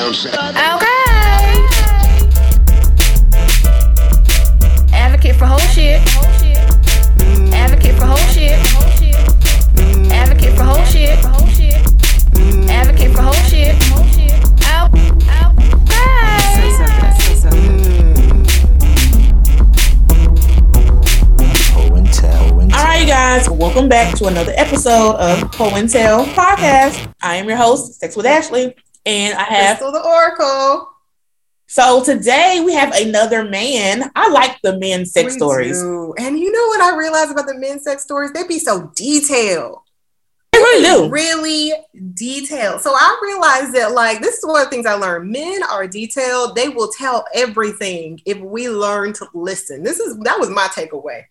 Okay. Advocate for whole shit. Advocate for whole shit. Advocate for whole shit. Advocate for whole shit. Out. Okay. Ho and tell. All right, you guys, welcome back to another episode of Ho and Tell podcast. I am your host, Sex with Ashley, and I have Crystal the Oracle. so today we have another man. I like the men's sex We stories. do. And you know what I realized about the men's sex stories? They be so detailed. They really do. Really detailed. So I realized that like this is one of the things I learned. Men are detailed. They will tell everything if we learn to listen. This is that was my takeaway.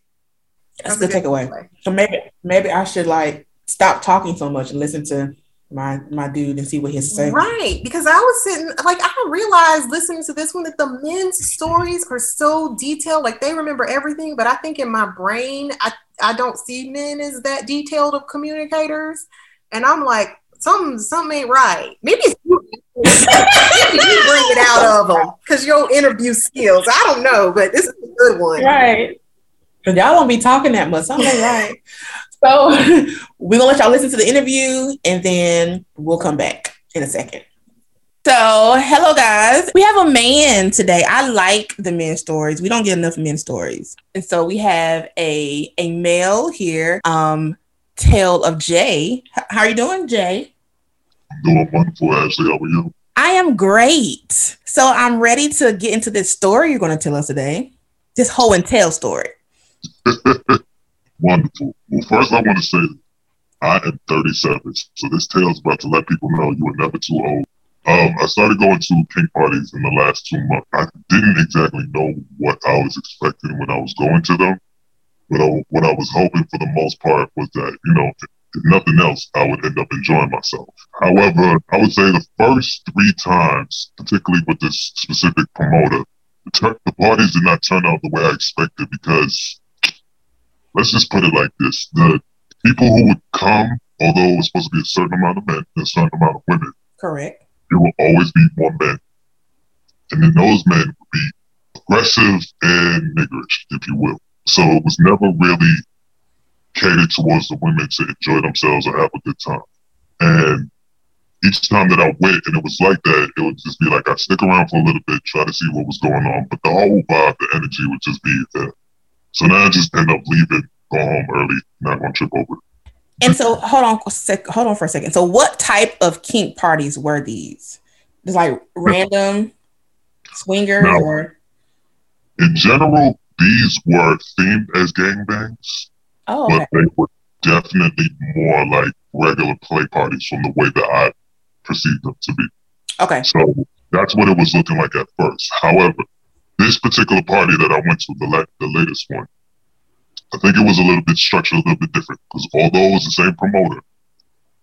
That's the good takeaway. So maybe maybe I should like stop talking so much and listen to my my dude and see what he's saying. Right. Because I was sitting like I realized listening to this one that the men's stories are so detailed. Like they remember everything, but I think in my brain, I, I don't see men as that detailed of communicators. And I'm like, something something ain't right. Maybe it's you, maybe you bring it out of them because your interview skills. I don't know, but this is a good one. Right. Cause y'all don't be talking that much. Something ain't right. So we're gonna let y'all listen to the interview and then we'll come back in a second. So, hello guys. We have a man today. I like the men stories. We don't get enough men stories. And so we have a a male here, um, Tale of Jay. How are you doing, Jay? Doing wonderful, Ashley. How are you? I am great. So I'm ready to get into this story you're gonna tell us today. This whole and tell story. Wonderful. Well, first, I want to say I am 37, so this tale is about to let people know you are never too old. Um, I started going to kink parties in the last two months. I didn't exactly know what I was expecting when I was going to them, but I, what I was hoping for the most part was that, you know, if nothing else, I would end up enjoying myself. However, I would say the first three times, particularly with this specific promoter, the, tur- the parties did not turn out the way I expected because let's just put it like this: the people who would come, although it was supposed to be a certain amount of men and a certain amount of women, Correct. there will always be more men, and then those men would be aggressive and niggerish, if you will. So it was never really catered towards the women to enjoy themselves or have a good time. And each time that I went and it was like that, it would just be like I'd stick around for a little bit, try to see what was going on, but the whole vibe, the energy would just be there. So now I just end up leaving, go home early, not gonna trip over. And so hold on sec, hold on for a second. So what type of kink parties were these? Just like random swingers or In general, these were themed as gangbangs, oh but they were definitely more like regular play parties from the way that I perceived them to be. okay. So that's what it was looking like at first. However, this particular party that I went to, the, la- the latest one, I think it was a little bit structured a little bit different because although it was the same promoter,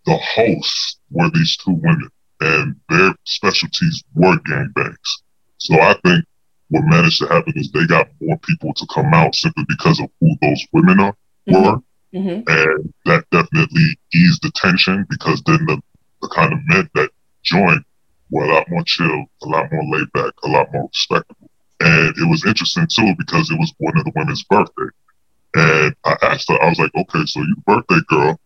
the hosts were these two women and their specialties were gangbangs. So I think what managed to happen is they got more people to come out simply because of who those women are were hmm and that definitely eased the tension because then the, the kind of men that joined were a lot more chill, a lot more laid back, a lot more respectable. And it was interesting too because it was one of the women's birthday. And I asked her, I was like, okay, so you birthday girl,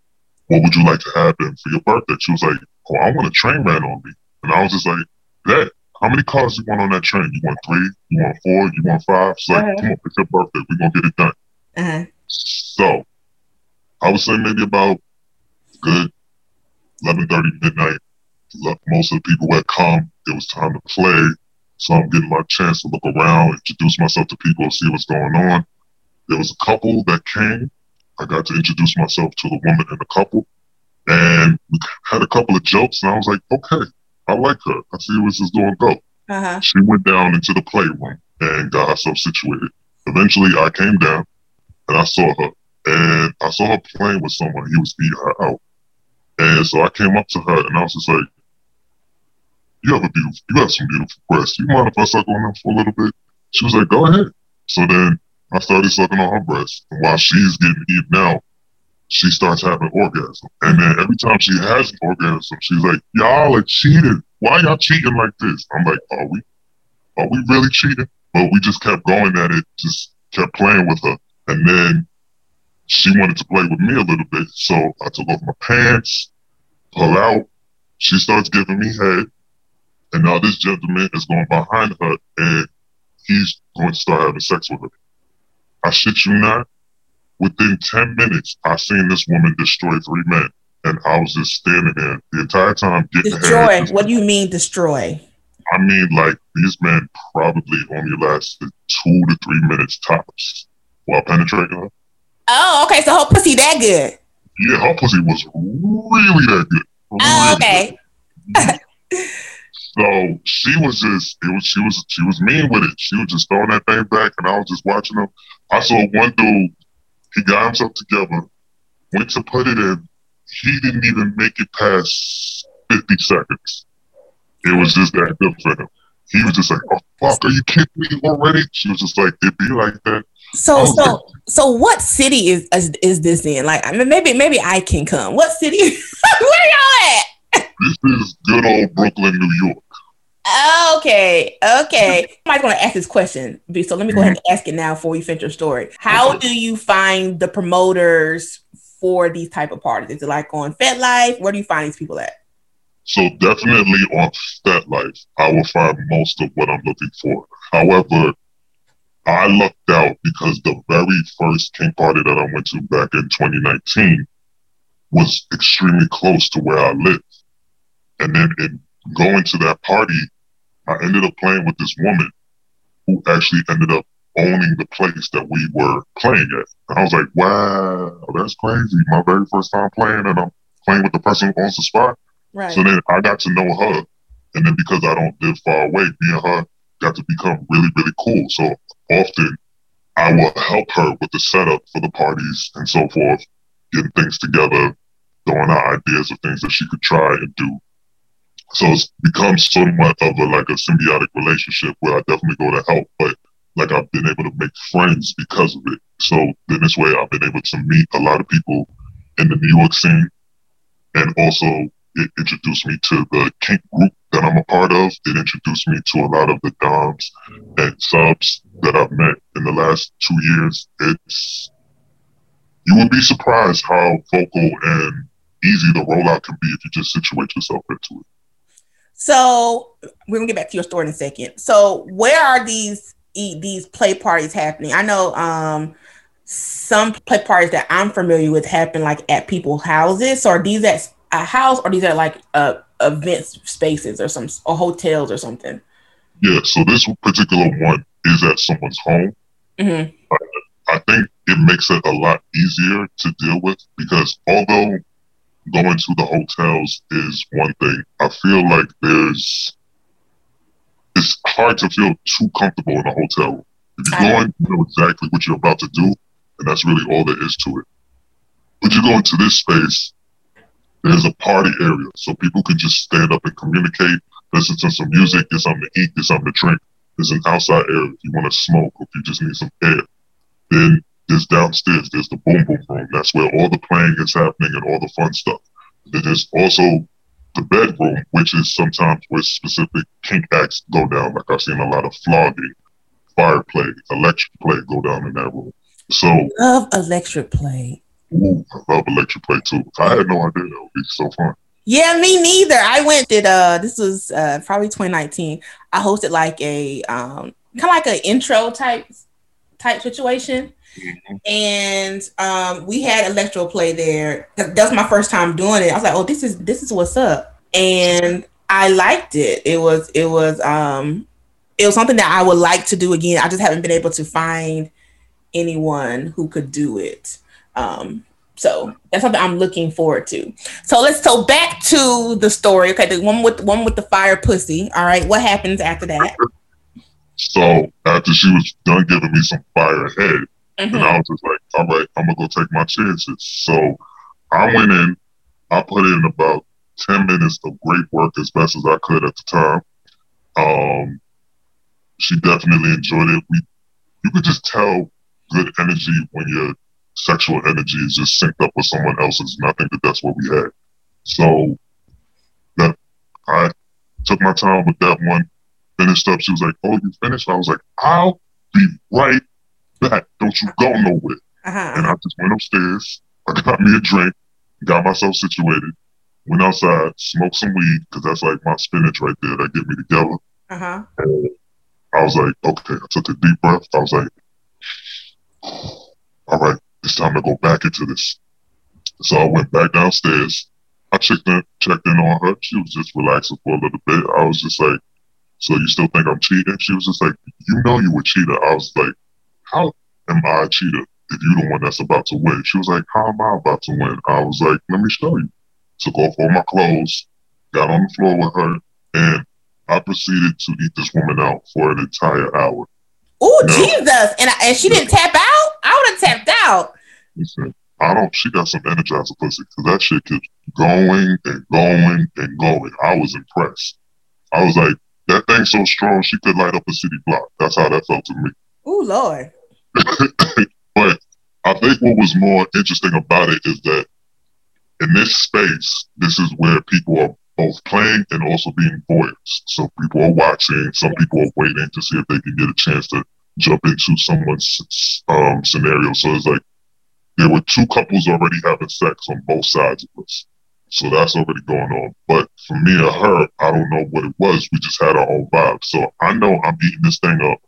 what would you like to happen for your birthday? She was like, oh, I want a train ran on me. And I was just like, that, how many cars you want on that train? You want three? You want four? You want five? She's like, Uh-huh. come on, it's your birthday. We're going to get it done. Uh-huh. So I would say maybe about good 11:30 midnight. Most of the people had come. It was time to play. So I'm getting my chance to look around, introduce myself to people, see what's going on. There was a couple that came. I got to introduce myself to the woman and the couple. And we had a couple of jokes, and I was like, okay, I like her. I see where this is going to go. Uh-huh. She went down into the playroom and got herself situated. Eventually, I came down and I saw her, and I saw her playing with someone. He was beating her out, and so I came up to her and I was just like, "You have a beautiful, you have some beautiful breasts. You mind if I suck on them for a little bit?" She was like, "Go ahead." So then I started sucking on her breasts. and while she's getting eaten out, she starts having orgasm. And then every time she has an orgasm, she's like, Y'all are cheating. Why y'all cheating like this? I'm like, Are we? Are we really cheating? But we just kept going at it, just kept playing with her. And then she wanted to play with me a little bit. So I took off my pants, pull out. She starts giving me head. And now this gentleman is going behind her and he's going to start having sex with her. I shit you not. Within 10 minutes, I seen this woman destroy three men. And I was just standing there the entire time getting Destroy. What do you mean destroy? I mean, like, these men probably only lasted two to three minutes tops while penetrating her. Oh, okay. So her pussy that good. Yeah, her pussy was really that good. Oh, Really okay. So she was just it was she was she was mean with it. She was just throwing that thing back and I was just watching them. I saw one dude, he got himself together, went to put it in. He didn't even make it past 50 seconds. It was just that good for him. He was just like, Oh fuck, are you kidding me already? She was just like, it be like that. So, so, so, what city is is, is this in? Like, I mean, maybe, maybe I can come. What city? Where y'all at? This is good old Brooklyn, New York. Okay, okay. Somebody's going to ask this question, so let me go ahead and ask it now before you finish your story. How Okay. do you find the promoters for these type of parties? Is it like on FetLife? Where do you find these people at? So definitely on FetLife, I will find most of what I'm looking for. However, I lucked out because the very first kink party that I went to back in 2019 was extremely close to where I live. And then in going to that party, I ended up playing with this woman who actually ended up owning the place that we were playing at. And I was like, wow, that's crazy. My very first time playing, and I'm playing with the person who owns the spot. Right. So then I got to know her. And then because I don't live far away, me and her got to become really, really cool. So often I will help her with the setup for the parties and so forth, getting things together, throwing out ideas of things that she could try and do. So it's become somewhat of a like a symbiotic relationship where I definitely go to help, but like I've been able to make friends because of it. So in this way I've been able to meet a lot of people in the New York scene and also it introduced me to the kink group that I'm a part of. It introduced me to a lot of the DOMs and subs that I've met in the last two years. It's you would be surprised how vocal and easy the rollout can be if you just situate yourself into it. So we're gonna get back to your story in a second. So where are these these play parties happening? I know um some play parties that I'm familiar with happen like at people's houses. So are these at a house or these are like uh event spaces or some or hotels or something? Yeah, so this particular one is at someone's home. hmm I think it makes it a lot easier to deal with because although going to the hotels is one thing, I feel like there's it's hard to feel too comfortable in a hotel room. If you're going, you know exactly what you're about to do, and that's really all there is to it. But you go into this space, there's a party area, so people can just stand up and communicate, listen to some music, get something to eat, get something to drink. There's an outside area if you want to smoke, or if you just need some air. Then there's downstairs, there's the boom boom room. That's where all the playing is happening and all the fun stuff. Then there's also the bedroom, which is sometimes where specific kink acts go down. Like I've seen a lot of flogging, fire play, electric play go down in that room. So Love electric play. ooh, I love electric play too. I had no idea that would be so fun. Yeah, me neither. I went did uh this was uh probably 2019. I hosted like a um kind of like an intro type type situation. And um we had electro play there. That that was my first time doing it. I was like, "Oh, this is this is what's up." And I liked it. It was it was um it was something that I would like to do again. I just haven't been able to find anyone who could do it. Um so that's something I'm looking forward to. So let's so back to the story. Okay, the one with one with the fire pussy. All right, what happens after that? So after she was done giving me some fire head, Mhm. And I was just like, all right, I'm gonna go take my chances. So I went in, I put in about 10 minutes of great work as best as I could at the time. Um, she definitely enjoyed it. We, you could just tell good energy when you're sexual energy is just synced up with someone else's, and I think that that's what we had. So that I took my time with that one, finished up. She was like, "Oh, you finished?" I was like, "I'll be right back. Don't you go nowhere." Uh-huh. And I just went upstairs. I got me a drink, got myself situated, went outside, smoked some weed because that's like my spinach right there. That get me together. Uh-huh. And I was like, okay. I took a deep breath. I was like, all right, it's time to go back into this. So I went back downstairs. I checked in, checked in on her. She was just relaxing for a little bit. I was just like, so you still think I'm cheating? She was just like, you know you a cheater. I was like, how am I a cheater if you're the one that's about to win? She was like, how am I about to win? I was like, let me show you. Took off all my clothes, got on the floor with her, and I proceeded to eat this woman out for an entire hour. Ooh, No. Jesus. And I, and she didn't tap out? I would have tapped out. Listen, I don't. She got some energizer pussy because that shit kept going and going and going. I was impressed. I was like, that thing's so strong she could light up a city block. That's how that felt to me. Ooh, Lord. But I think what was more interesting about it is that in this space, this is where people are both playing and also being voyeurs. So people are watching. Some people are waiting to see if they can get a chance to jump into someone's um, scenario. So it's like there were two couples already having sex on both sides of us. So that's already going on. But for me and her, I don't know what it was. We just had our own vibe. So I know I'm eating this thing up.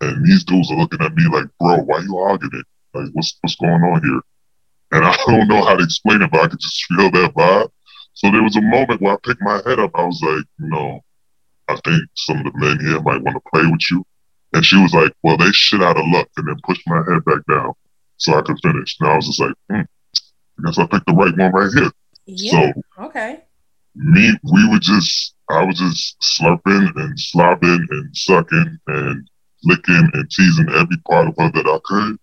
And these dudes are looking at me like, bro, why you arguing it? Like, what's what's going on here? And I don't know how to explain it, but I could just feel that vibe. So there was a moment where I picked my head up. I was like, you know, I think some of the men here might want to play with you. And she was like, well, they shit out of luck, and then pushed my head back down so I could finish. And I was just like, hmm, I guess I picked the right one right here. Yeah. So okay. me, we were just, I was just slurping and slobbing and sucking and licking and teasing every part of her that I could.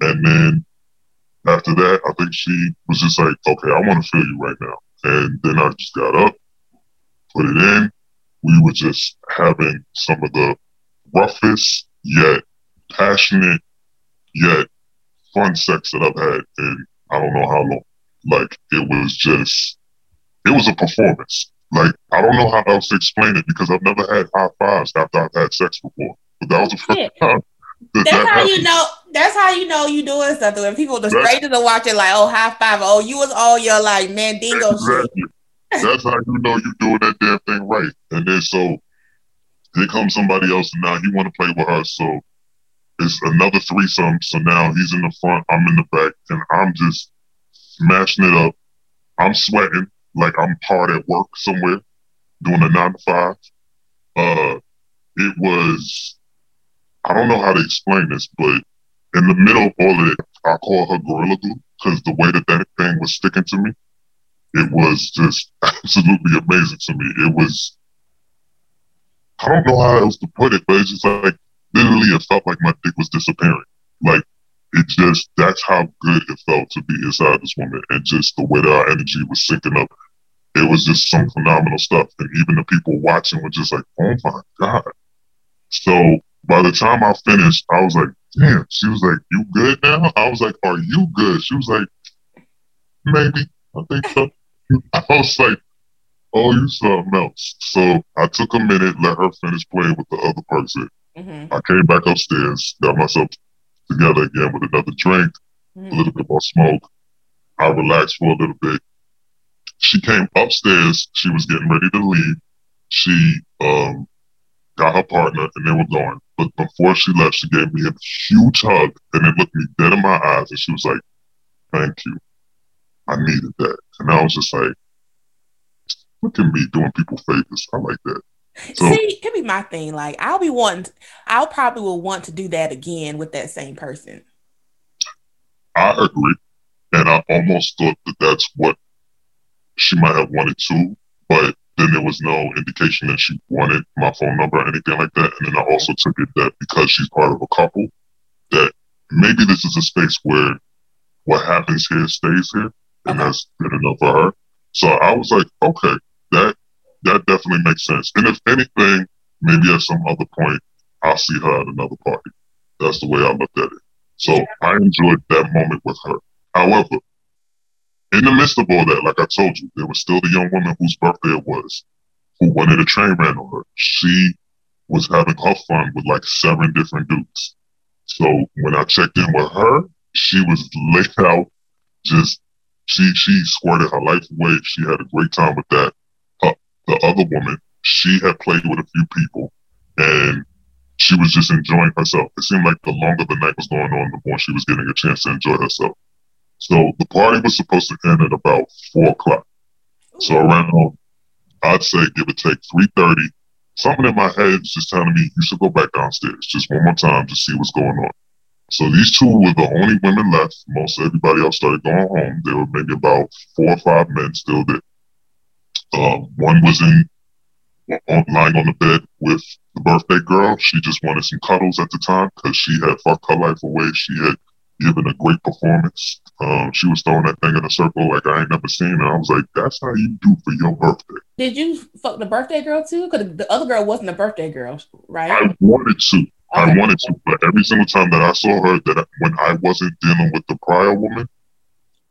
And then after that, I think she was just like, okay, I want to feel you right now. And then I just got up, put it in. We were just having some of the roughest, yet passionate, yet fun sex that I've had in I don't know how long. Like, it was just, it was a performance. Like, I don't know how else to explain it because I've never had high fives after I've had sex before. But that was the first Shit. time. That That's that how you know. That's how you know you doing something. When people, the strangers are watching, like, oh, high five. Oh, you was all your like mandingo shit. Exactly. That's how you know you're doing that damn thing right. And then so here comes somebody else, and now he want to play with us. So it's another threesome. So now he's in the front, I'm in the back, and I'm just smashing it up. I'm sweating like I'm hard at work somewhere, doing a nine to five. Uh, it was. I don't know how to explain this, but in the middle of all of it, I call her Gorilla Glue because the way that that thing was sticking to me, it was just absolutely amazing to me. It was, I don't know how else to put it, but it's just like literally it felt like my dick was disappearing. Like it just, that's how good it felt to be inside this woman and just the way that our energy was syncing up. It was just some phenomenal stuff. And even the people watching were just like, oh my God. So by the time I finished, I was like, damn. She was like, you good now? I was like, are you good? She was like, maybe. I think so. I was like, oh, you something else. So I took a minute, let her finish playing with the other person. Mm-hmm. I came back upstairs, got myself together again with another drink, a Mm-hmm. little bit more smoke. I relaxed for a little bit. She came upstairs. She was getting ready to leave. She um, got her partner and they were going. But before she left, she gave me a huge hug and then looked me dead in my eyes and she was like, Thank you. I needed that. And I was just like, Look at me doing people favors. I like that. So- See, it be my thing. Like, I'll be wanting. I'll probably will want to do that again with that same person. I agree. And I almost thought that that's what she might have wanted too, but then there was no indication that she wanted my phone number or anything like that. And then I also took it that because she's part of a couple, that maybe this is a space where what happens here stays here, and that's good enough for her. So I was like, okay, that that definitely makes sense. And if anything, maybe at some other point, I'll see her at another party. That's the way I looked at it. So I enjoyed that moment with her. However, in the midst of all that, like I told you, there was still the young woman whose birthday it was, who wanted a train ran on her. She was having her fun with like seven different dudes. So when I checked in with her, she was laid out, just she she squirted her life away. She had a great time with that. Uh, the other woman, she had played with a few people, and she was just enjoying herself. It seemed like the longer the night was going on, the more she was getting a chance to enjoy herself. So the party was supposed to end at about four o'clock. So around, I'd say give or take three thirty, something in my head is just telling me you should go back downstairs just one more time to see what's going on. So these two were the only women left. Most everybody else started going home. There were maybe about four or five men still there. Um, one was in on, lying on the bed with the birthday girl. She just wanted some cuddles at the time because she had fucked her life away. She had given a great performance. Um, she was throwing that thing in a circle like I ain't never seen. And I was like, that's how you do for your birthday. Did you fuck the birthday girl too? Because the other girl wasn't a birthday girl, right? I wanted to. Okay. I wanted to, but every single time that I saw her, that when I wasn't dealing with the prior woman,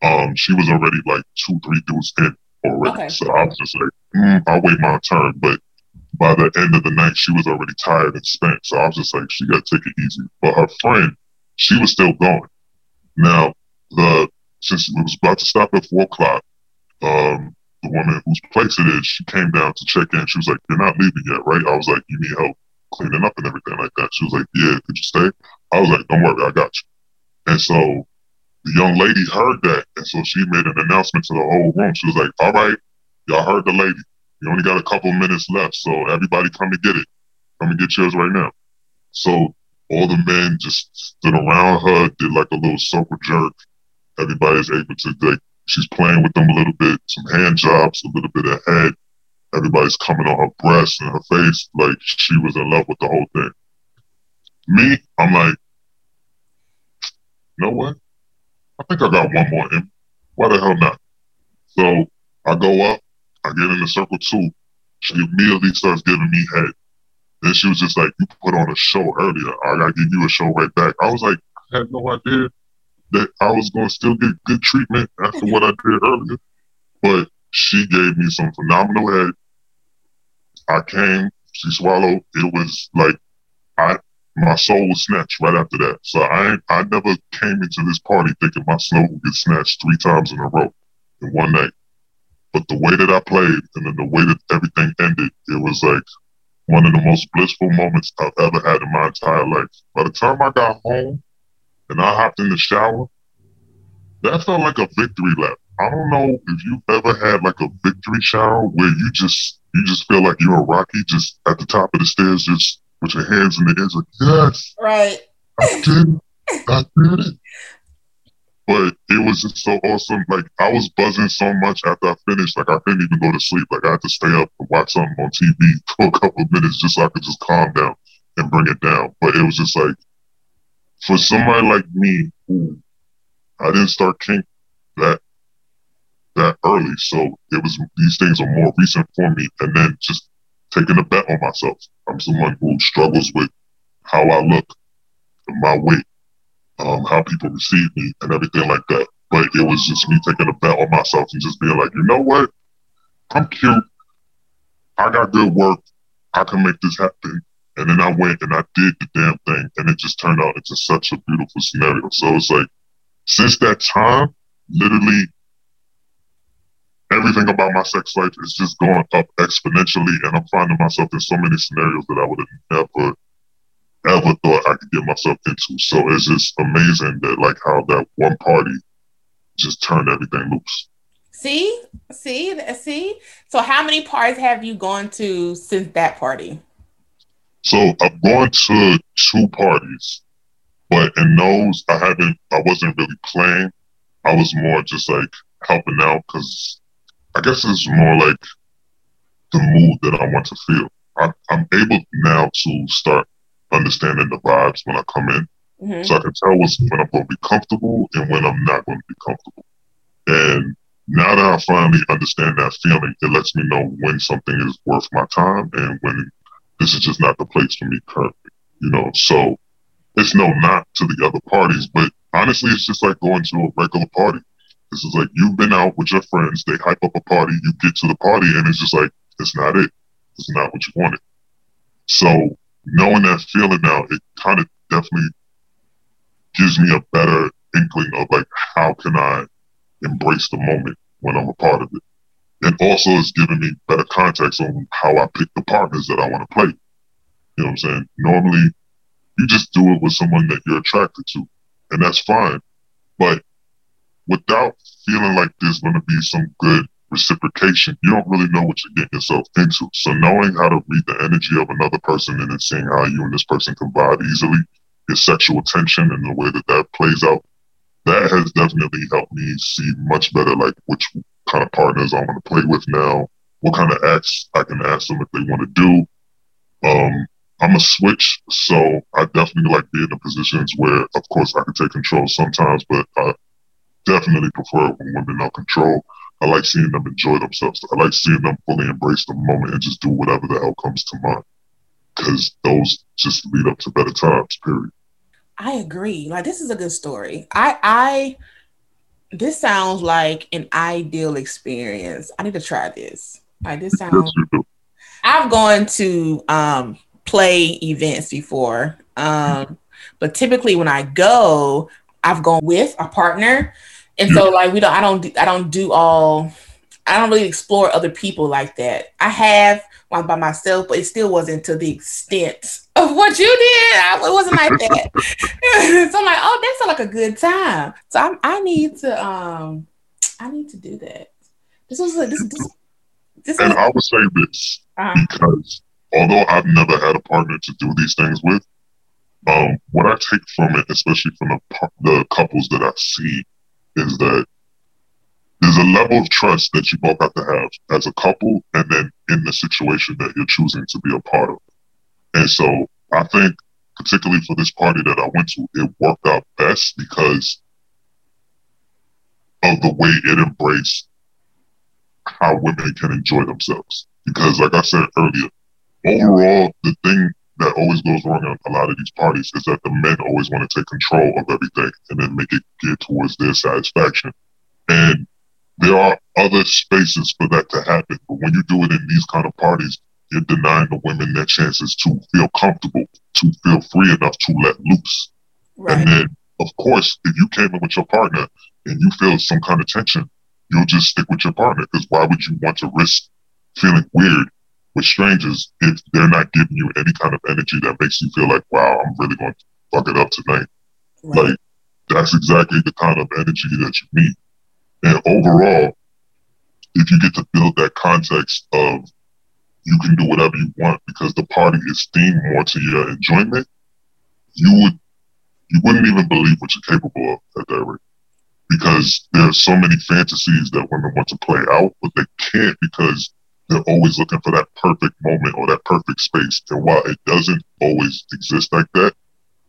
um, she was already like two, three dudes in already. Okay. So I was just like, mm, I'll wait my turn. But by the end of the night, she was already tired and spent. So I was just like, she got to take it easy. But her friend, she was still going. Now, the since it was about to stop at four o'clock, um, the woman whose place it is, she came down to check in. She was like, "You're not leaving yet, right?" I was like, "You need help cleaning up and everything like that." She was like, "Yeah, could you stay?" I was like, "Don't worry, I got you." And so the young lady heard that, and so she made an announcement to the whole room. She was like, "All right, y'all heard the lady. You only got a couple minutes left, so everybody come and get it. Come and get yours right now." So all the men just stood around her, did like a little circle jerk. Everybody's able to like she's playing with them a little bit, some hand jobs, a little bit of head. Everybody's coming on her breast and her face, like she was in love with the whole thing. Me, I'm like, you know what? I think I got one more in. Why the hell not? So I go up, I get in the circle two. She immediately starts giving me head. Then she was just like, You put on a show earlier. I gotta give you a show right back. I was like, I had no idea that I was gonna still get good treatment after what I did earlier. But she gave me some phenomenal head. I came, she swallowed. It was like I my soul was snatched right after that. So I I never came into this party thinking my soul would get snatched three times in a row in one night. But the way that I played and then the way that everything ended, it was like one of the most blissful moments I've ever had in my entire life. By the time I got home and I hopped in the shower, that felt like a victory lap. I don't know if you've ever had like a victory shower where you just you just feel like you're a Rocky just at the top of the stairs, just with your hands in the air, like yes, right, I did, I did it. But it was just so awesome. Like I was buzzing so much after I finished. Like I couldn't even go to sleep. Like I had to stay up and watch something on TV for a couple of minutes just so I could just calm down and bring it down. But it was just like for somebody like me who I didn't start kink that that early. So it was these things are more recent for me. And then just taking a bet on myself. I'm someone who struggles with how I look, my weight, um, how people receive me and everything like that. But it was just me taking a bet on myself and just being like, you know what? I'm cute. I got good work. I can make this happen. And then I went and I did the damn thing. And it just turned out into such a beautiful scenario. So it's like, since that time, literally everything about my sex life is just going up exponentially. And I'm finding myself in so many scenarios that I would have never ever thought I could get myself into. So it's just amazing that like how that one party just turned everything loose. See, see, see. So how many parties have you gone to since that party? So I've gone to two parties, but in those I haven't. I wasn't really playing. I was more just like helping out because I guess it's more like the mood that I want to feel. I, I'm able now to start understanding the vibes when I come in. Mm-hmm. So I can tell what's, when I'm going to be comfortable and when I'm not going to be comfortable. And now that I finally understand that feeling, it lets me know when something is worth my time and when this is just not the place for me currently. You know, so it's no knock to the other parties, but honestly, it's just like going to a regular party. This is like you've been out with your friends, they hype up a party, you get to the party, and it's just like it's not it. It's not what you wanted. So knowing that feeling now, it kind of definitely gives me a better inkling of like how can I embrace the moment when I'm a part of it. And also it's giving me better context on how I pick the partners that I want to play. You know what I'm saying? Normally you just do it with someone that you're attracted to. And that's fine. But without feeling like there's gonna be some good reciprocation, you don't really know what you're getting yourself into. So knowing how to read the energy of another person and then seeing how you and this person can vibe easily, your sexual tension and the way that that plays out, that has definitely helped me see much better like which kind of partners I want to play with now, what kind of acts I can ask them if they want to do. Um, I'm a switch, so I definitely like being in positions where, of course, I can take control sometimes, but I definitely prefer when women are control. I like seeing them enjoy themselves. I like seeing them fully embrace the moment and just do whatever the hell comes to mind. Because those just lead up to better times, period. I agree. Like this is a good story. I I this sounds like an ideal experience. I need to try this. Like this sounds I've gone to um play events before. Um but typically when I go, I've gone with a partner. And so like we don't I don't I don't do all I don't really explore other people like that. I have one by myself, but it still wasn't to the extent of what you did. I, it wasn't like that. so I'm like, oh, that's like a good time. So I'm, I need to, um, I need to do that. This was this, this, this and was, I would say this uh-huh. because although I've never had a partner to do these things with, um, what I take from it, especially from the the couples that I see, is that there's a level of trust that you both have to have as a couple, and then in the situation that you're choosing to be a part of. And so I think, particularly for this party that I went to, it worked out best because of the way it embraced how women can enjoy themselves. Because, like I said earlier, overall, the thing that always goes wrong at a lot of these parties is that the men always want to take control of everything and then make it geared towards their satisfaction. And there are other spaces for that to happen. But when you do it in these kind of parties, you're denying the women their chances to feel comfortable, to feel free enough to let loose. Right. And then, of course, if you came in with your partner and you feel some kind of tension, you'll just stick with your partner because why would you want to risk feeling weird with strangers if they're not giving you any kind of energy that makes you feel like, wow, I'm really going to fuck it up tonight. Right. Like, that's exactly the kind of energy that you need. And overall, if you get to build that context of you can do whatever you want because the party is themed more to your enjoyment, you would you wouldn't even believe what you're capable of at that rate. Because there are so many fantasies that women want to play out, but they can't because they're always looking for that perfect moment or that perfect space. And while it doesn't always exist like that,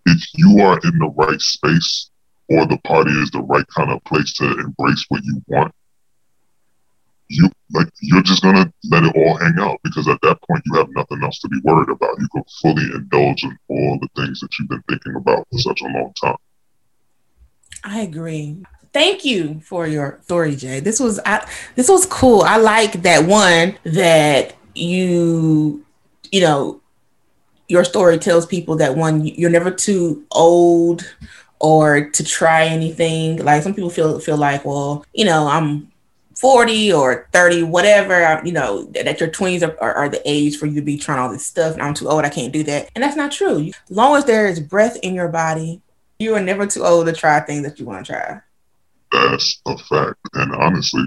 if you are in the right space or the party is the right kind of place to embrace what you want, you like you're just gonna let it all hang out because at that point you have nothing else to be worried about. You can fully indulge in all the things that you've been thinking about for such a long time. I agree. Thank you for your story, Jay. This was I, this was cool. I like that one that you you know your story tells people that one you're never too old or to try anything. Like some people feel feel like, well, you know, I'm 40 or 30, whatever, you know, that your 20s are, are, are, the age for you to be trying all this stuff. And I'm too old, I can't do that. And that's not true. As long as there is breath in your body, you are never too old to try things that you want to try. That's a fact. And honestly,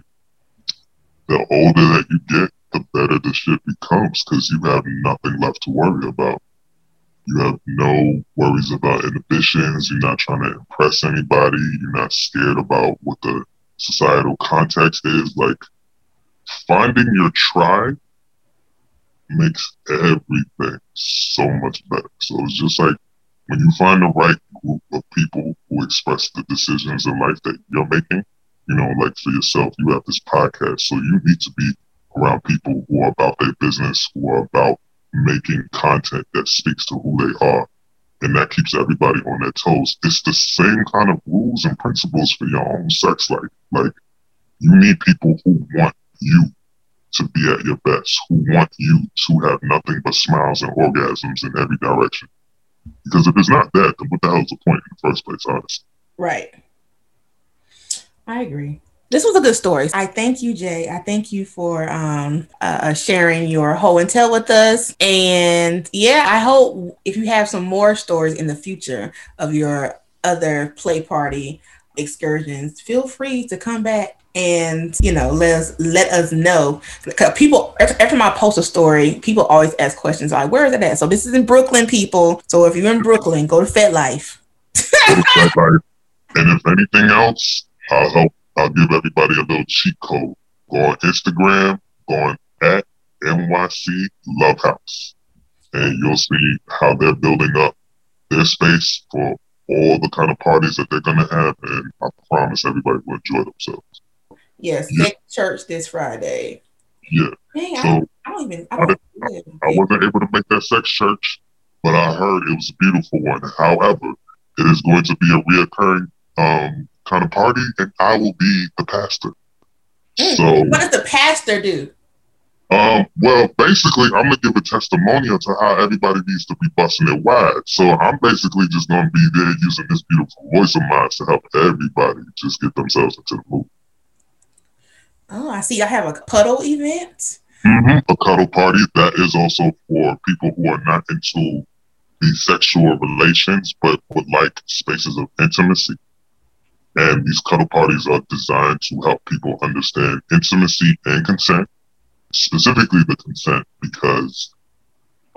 the older that you get, the better the shit becomes because you have nothing left to worry about. You have no worries about inhibitions. You're not trying to impress anybody. You're not scared about what the societal context is like finding your tribe makes everything so much better. So it's just like when you find the right group of people who express the decisions in life that you're making, you know, like for yourself, you have this podcast. So you need to be around people who are about their business, who are about making content that speaks to who they are. and that keeps everybody on their toes. It's the same kind of rules and principles for your own sex life. Like you need people who want you to be at your best, who want you to have nothing but smiles and orgasms in every direction. Because if it's not that, then what the hell is the point in the first place, honestly? Right. I agree. This was a good story. I thank you, Jay. I thank you for um, uh, sharing your whole and tell with us. And yeah, I hope if you have some more stories in the future of your other play party excursions, feel free to come back and you know let us let us know because people after my post a story people always ask questions like where is it at so this is in brooklyn people so if you're in brooklyn go to FetLife and if anything else i'll help i'll give everybody a little cheat code go on instagram go on at nyc love house and you'll see how they're building up their space for all the kind of parties that they're going to have and i promise everybody will enjoy themselves Yes, yeah. church this Friday. Yeah. Dang, so I, I, don't even. I, don't I, I, wasn't able to make that sex church, but I heard it was a beautiful one. However, it is going to be a reoccurring um, kind of party, and I will be the pastor. Mm. So, what does the pastor do? Um, well, basically, I'm gonna give a testimonial to how everybody needs to be busting it wide. So I'm basically just gonna be there using this beautiful voice of mine to help everybody just get themselves into the mood. Oh, I see. I have a puddle event. Mm-hmm. A cuddle party that is also for people who are not into the sexual relations, but would like spaces of intimacy. And these cuddle parties are designed to help people understand intimacy and consent, specifically the consent, because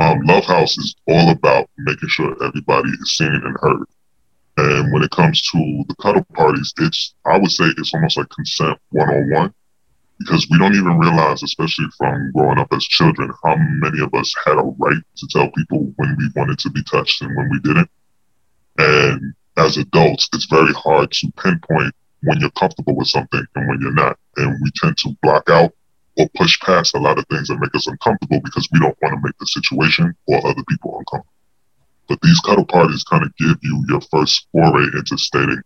um, Love House is all about making sure everybody is seen and heard. And when it comes to the cuddle parties, it's I would say it's almost like consent one on one because we don't even realize, especially from growing up as children, how many of us had a right to tell people when we wanted to be touched and when we didn't. And as adults, it's very hard to pinpoint when you're comfortable with something and when you're not. And we tend to block out or push past a lot of things that make us uncomfortable because we don't want to make the situation or other people uncomfortable. But these cuddle parties kind of give you your first foray into stating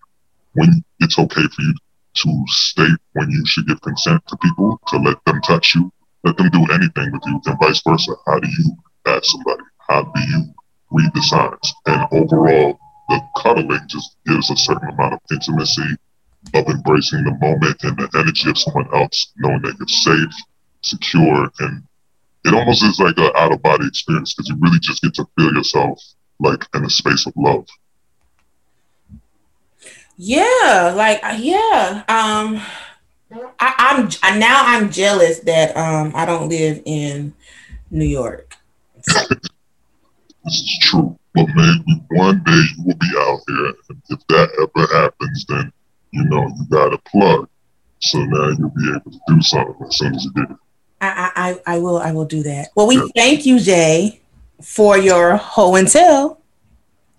when it's okay for you to state when you should give consent to people to let them touch you, let them do anything with you, and vice versa. How do you ask somebody? How do you read the signs? And overall, the cuddling just gives a certain amount of intimacy of embracing the moment and the energy of someone else, knowing that you're safe, secure, and it almost is like an out of body experience because you really just get to feel yourself like in a space of love. Yeah, like uh, yeah. Um I, I'm I, now I'm jealous that um I don't live in New York. it's true. But maybe one day you will be out here. And if that ever happens, then you know you got a plug. So now you'll be able to do something as soon as you get it. I, I, I will I will do that. Well, we yeah. thank you, Jay, for your whole and tell.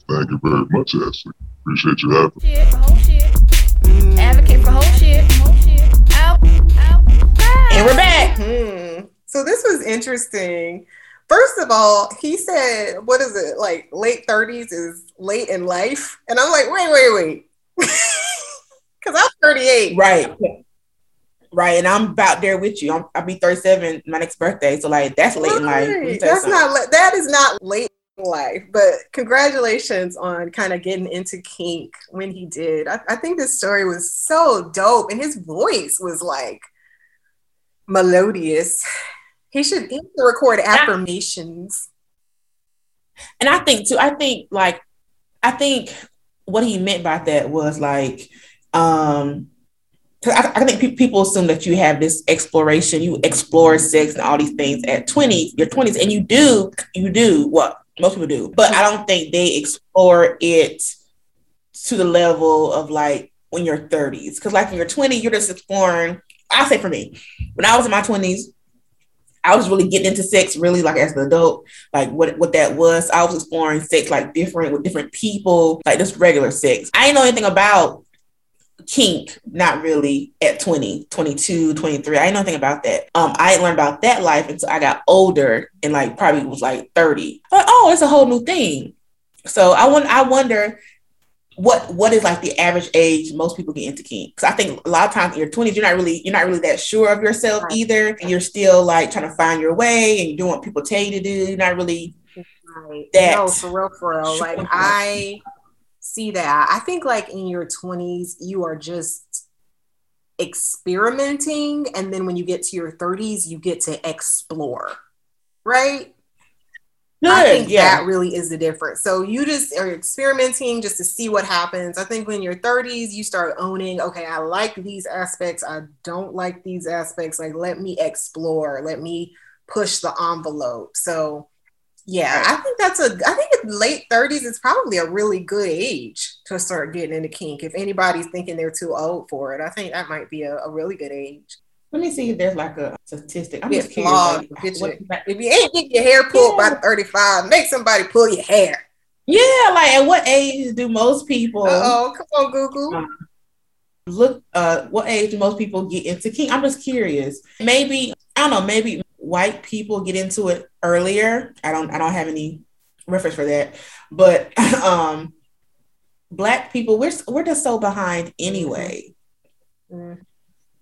Thank you very much, Ashley. Appreciate you having me. Whole shit. Advocate for whole shit. Whole shit. Out. Out. And we're back. Hmm. So this was interesting. First of all, he said, what is it? Like late 30s is late in life. And I'm like, wait, wait, wait. Because I'm 38. Right. Right. And I'm about there with you. i will be 37 my next birthday. So like that's late right. in life. That's not that is not late in life. But congratulations on kind of getting into kink when he did. I, I think this story was so dope, and his voice was like melodious. He should, he should record affirmations. And I think too. I think like I think what he meant by that was like um I, I, think pe- people assume that you have this exploration, you explore sex and all these things at 20, your 20s, and you do, you do what most people do, but I don't think they explore it to the level of like when you're 30s. Because like when you're 20, you're just exploring. I'll say for me, when I was in my 20s, I was really getting into sex really like as an adult, like what what that was. I was exploring sex like different with different people, like just regular sex. I didn't know anything about kink, not really at 20, 22, 23. I didn't know anything about that. Um, I didn't learn about that life until I got older and like probably was like 30. But oh, it's a whole new thing. So I want I wonder what what is like the average age most people get into kink? Because I think a lot of times in your twenties, you're not really you're not really that sure of yourself right. either, and you're still like trying to find your way and you're doing what people tell you to do. You're not really right. that. No, for real, for real. Sure. Like I see that. I think like in your twenties, you are just experimenting, and then when you get to your thirties, you get to explore, right? Good, I think yeah. that really is the difference. So you just are experimenting just to see what happens. I think when you're 30s, you start owning, okay, I like these aspects. I don't like these aspects. Like, let me explore. Let me push the envelope. So yeah, I think that's a I think late 30s is probably a really good age to start getting into kink. If anybody's thinking they're too old for it, I think that might be a, a really good age. Let me see if there's like a statistic. I'm just curious. Like, if you ain't get your hair pulled yeah. by 35, make somebody pull your hair. Yeah, like at what age do most people? Oh, come on, Google. Uh, look, uh, what age do most people get into kink? I'm just curious. Maybe I don't know. Maybe white people get into it earlier. I don't. I don't have any reference for that. But um, black people, we're we're just so behind anyway. Mm-hmm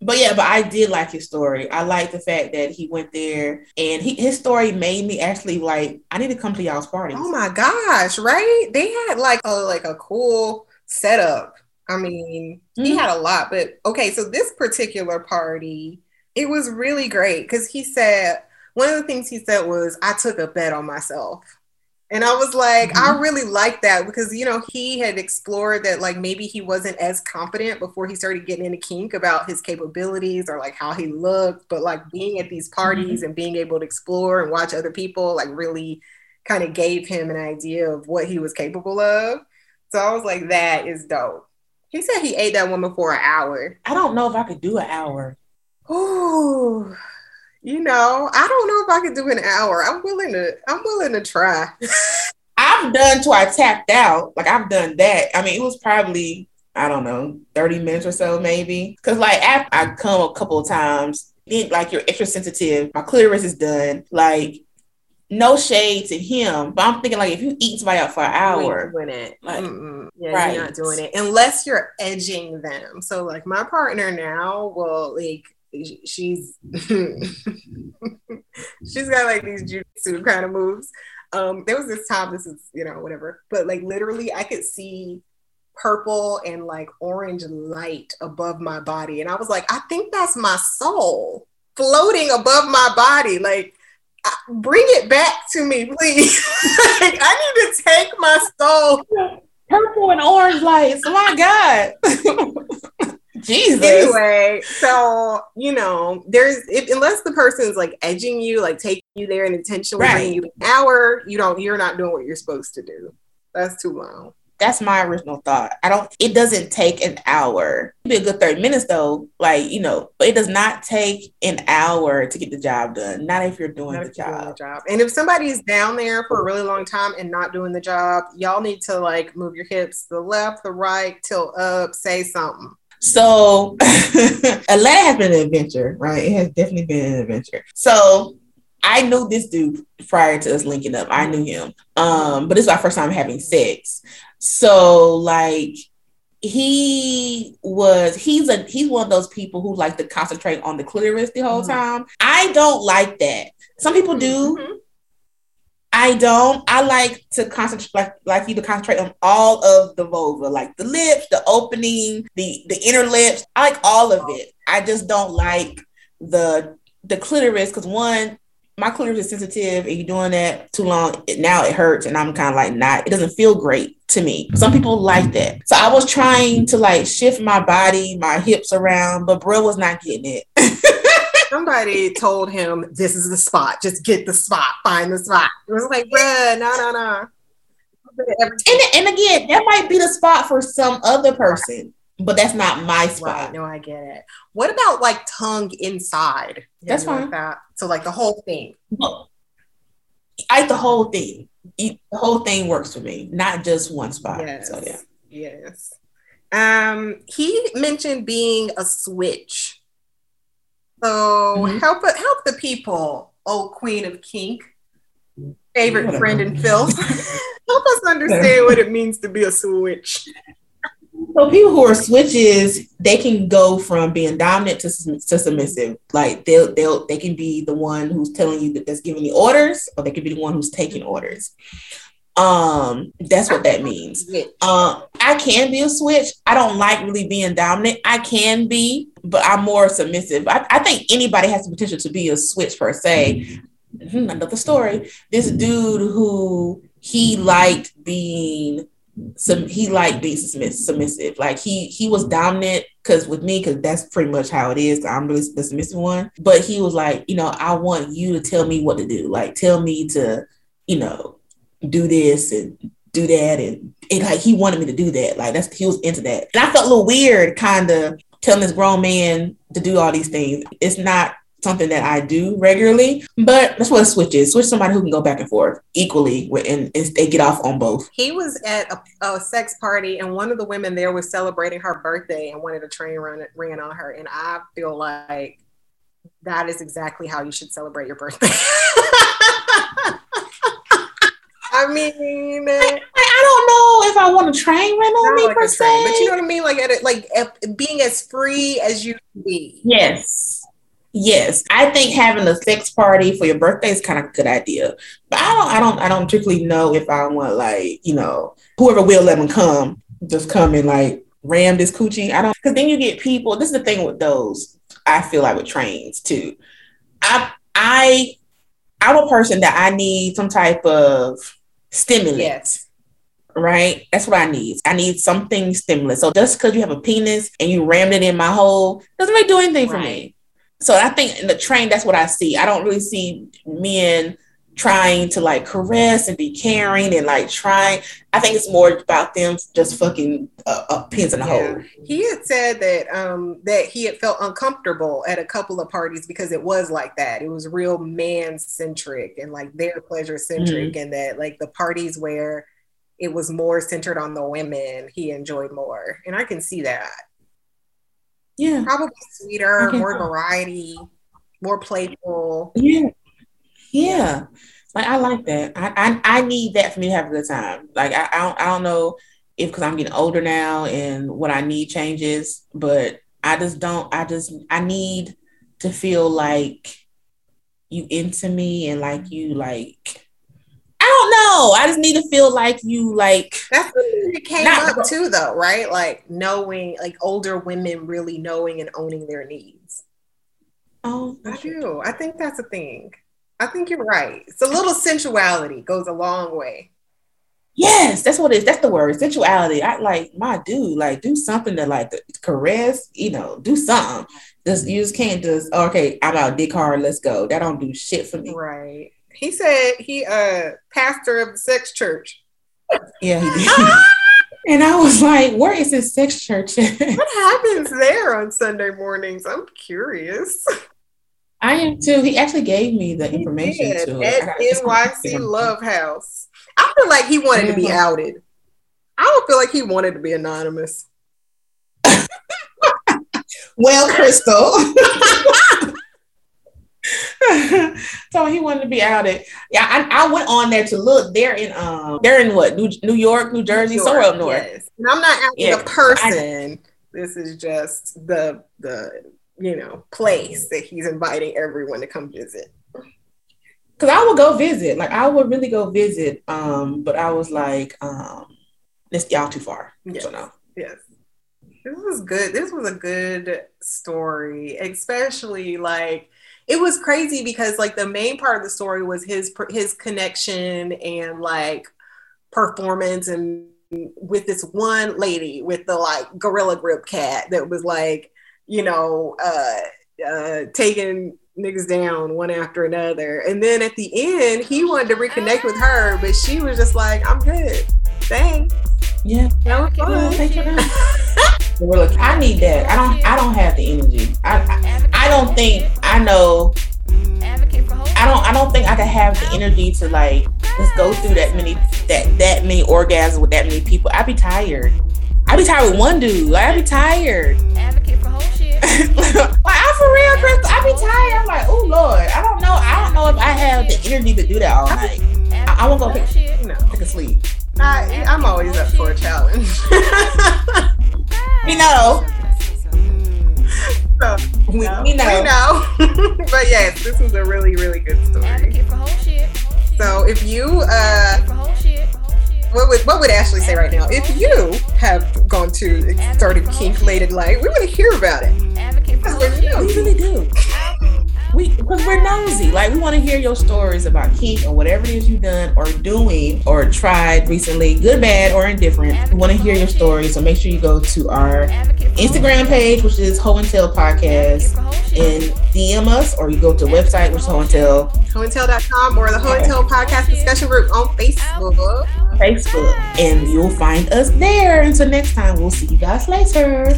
but yeah, but I did like his story. I like the fact that he went there and he, his story made me actually like I need to come to y'all's party. Oh my gosh, right? They had like a like a cool setup. I mean, mm-hmm. he had a lot, but okay, so this particular party, it was really great because he said one of the things he said was, I took a bet on myself. And I was like, mm-hmm. I really like that because, you know, he had explored that like maybe he wasn't as confident before he started getting into kink about his capabilities or like how he looked. But like being at these parties mm-hmm. and being able to explore and watch other people like really kind of gave him an idea of what he was capable of. So I was like, that is dope. He said he ate that woman for an hour. I don't know if I could do an hour. Ooh you know, I don't know if I could do an hour. I'm willing to, I'm willing to try. I've done till I tapped out. Like I've done that. I mean, it was probably, I don't know, 30 minutes or so maybe. Cause like after I come a couple of times, then like you're extra sensitive. My clitoris is done. Like no shade to him, but I'm thinking like if you eat somebody out for an hour, doing it, like, yeah, right. you're not doing it unless you're edging them. So like my partner now will like she's she's got like these jujitsu kind of moves. Um, there was this time, this is you know whatever, but like literally, I could see purple and like orange light above my body, and I was like, I think that's my soul floating above my body, like. Bring it back to me, please. like, I need to take my soul. Purple and orange lights. Oh My God. Jesus. Anyway, so you know, there's if, unless the person's like edging you, like taking you there and intentionally right. bringing you an hour, you don't, you're not doing what you're supposed to do. That's too long. That's my original thought. I don't. It doesn't take an hour. It'd be a good thirty minutes though. Like you know, but it does not take an hour to get the job done. Not if you're doing, the, job. doing the job. And if somebody's down there for a really long time and not doing the job, y'all need to like move your hips to the left, the right, tilt up, say something so Atlanta has been an adventure, right? It has definitely been an adventure. So I knew this dude prior to us linking up. I knew him. Um, but this is our first time having sex. So like he was he's a he's one of those people who like to concentrate on the clitoris the whole mm-hmm. time. I don't like that. Some people do. Mm-hmm. I don't. I like to concentrate, like, like you to concentrate on all of the vulva, like the lips, the opening, the the inner lips. I like all of it. I just don't like the the clitoris because one, my clitoris is sensitive, and you're doing that too long. It, now it hurts, and I'm kind of like not. It doesn't feel great to me. Some people like that, so I was trying to like shift my body, my hips around, but bro was not getting it. somebody told him this is the spot. Just get the spot. Find the spot. It was like, bruh, no, no, no. And, and again, that might be the spot for some other person, but that's not my spot. Right. No, I get it. What about like tongue inside? That's fine. Like that? So like the whole thing. I the whole thing. The whole thing works for me, not just one spot. Yes. So yeah. Yes. Um, he mentioned being a switch. So mm-hmm. help help the people, old queen of kink, favorite friend and filth. Help us understand what it means to be a switch. So people who are switches, they can go from being dominant to, to submissive. Like they'll they'll they can be the one who's telling you that that's giving the orders, or they can be the one who's taking orders. Um, that's what that means. Um, I can be a switch. I don't like really being dominant. I can be, but I'm more submissive. I, I think anybody has the potential to be a switch per se. Hmm, another story. This dude who he liked being some he liked being submissive. Like he he was dominant because with me, because that's pretty much how it is. I'm really the submissive one. But he was like, you know, I want you to tell me what to do. Like tell me to, you know, do this and do that. And, and like he wanted me to do that. Like that's he was into that. And I felt a little weird kind of telling this grown man to do all these things. It's not something that I do regularly, but that's what a switch is. Switch somebody who can go back and forth equally and, and they get off on both. He was at a, a, sex party and one of the women there was celebrating her birthday and wanted a train run ran on her. And I feel like that is exactly how you should celebrate your birthday. I mean, I, eh. I, don't know if I want a train run on me like per se, but you know what I mean. Like, at it, like being as free as you can be. Yes, Yes, I think having a sex party for your birthday is kind of a good idea. But I don't, I don't, I don't particularly know if I want like, you know, whoever will let them come, just come and like ram this coochie. I don't, because then you get people. This is the thing with those. I feel like with trains too. I, I, I'm a person that I need some type of stimulant. Yes right? That's what I need. I need something stimulus. So just because you have a penis and you rammed it in my hole doesn't really do anything right. for me so I think in the train, that's what I see. I don't really see men trying to like caress and be caring and like trying. I think it's more about them just fucking uh, uh, pins in the yeah. hole. He had said that um that he had felt uncomfortable at a couple of parties because it was like that. It was real man centric and like their pleasure centric, mm-hmm. and that like the parties where it was more centered on the women, he enjoyed more, and I can see that. Yeah. Probably sweeter, more variety, more playful. Yeah. Yeah. Like I like that. I, I I need that for me to have a good time. Like I I don't, I don't know if because I'm getting older now and what I need changes, but I just don't. I just I need to feel like you into me and like you like I don't know. I just need to feel like you like. That's what it came not, up too, though, right? Like knowing, like older women really knowing and owning their needs. Oh, I do. I think that's a thing. I think you're right. It's a little sensuality goes a long way. Yes, that's what it is. That's the word, sensuality. I like my dude, like do something to like caress, you know, do something. Just you just can't just okay, I'm out dick hard, let's go. That don't do shit for me. Right. He said he uh pastor of the sex church. Yeah, he did. and I was like, where is this sex church? what happens there on Sunday mornings? I'm curious. I am too. He actually gave me the information too. At NYC Love House. I feel like he wanted to be outed. I don't feel like he wanted to be anonymous. well, Crystal. so he wanted to be outed. Yeah, I, I, went on there to look. They're in um they're in what New, New York, New Jersey, New York, somewhere up north. Yes. And I'm not outing yeah. a person. I, this is just the the you know place that he's inviting everyone to come visit. Cause I would go visit, like I would really go visit. Um, but I was like, um, it's y'all too far. Yes. So no. Yes. This was good. This was a good story, especially like it was crazy because like the main part of the story was his his connection and like performance and with this one lady with the like gorilla grip cat that was like you know uh uh taking niggas down one after another and then at the end he wanted to reconnect with her but she was just like i'm good thanks yeah that was fun. I need that. I don't. I don't have the energy. I. I, I don't think I know. I don't. I don't think I could have the energy to like just go through that many that that many orgasms with that many people. I'd be tired. I'd be tired with one dude. I'd be tired. like I'm for real, Chris. I be tired. I'm like, oh lord, I don't know. I don't know if I have the energy to do that all night. I, I won't go pick, you know, pick a sleep. I, I'm always up for a challenge. you know. So, we, no, we, know. We know. but yes, this was a really, really good story. So if you, uh, what would what would Ashley say right now? If you have gone to started kink late at night, we want to hear about it. Whole Because. We really do. We because we're nosy. Like we want to hear your stories about kink or whatever it is you've done or doing or tried recently, good, bad, or indifferent. We want to hear your stories. So make sure you go to our Advocate for whole Instagram page, which is Ho and Tell Podcast, for whole shit. and DM us, or you go to the website, which is Ho and Tell Hointel.com or the Hointel Podcast Discussion Group on Facebook. Facebook, and you'll find us there. Until next time, we'll see you guys later.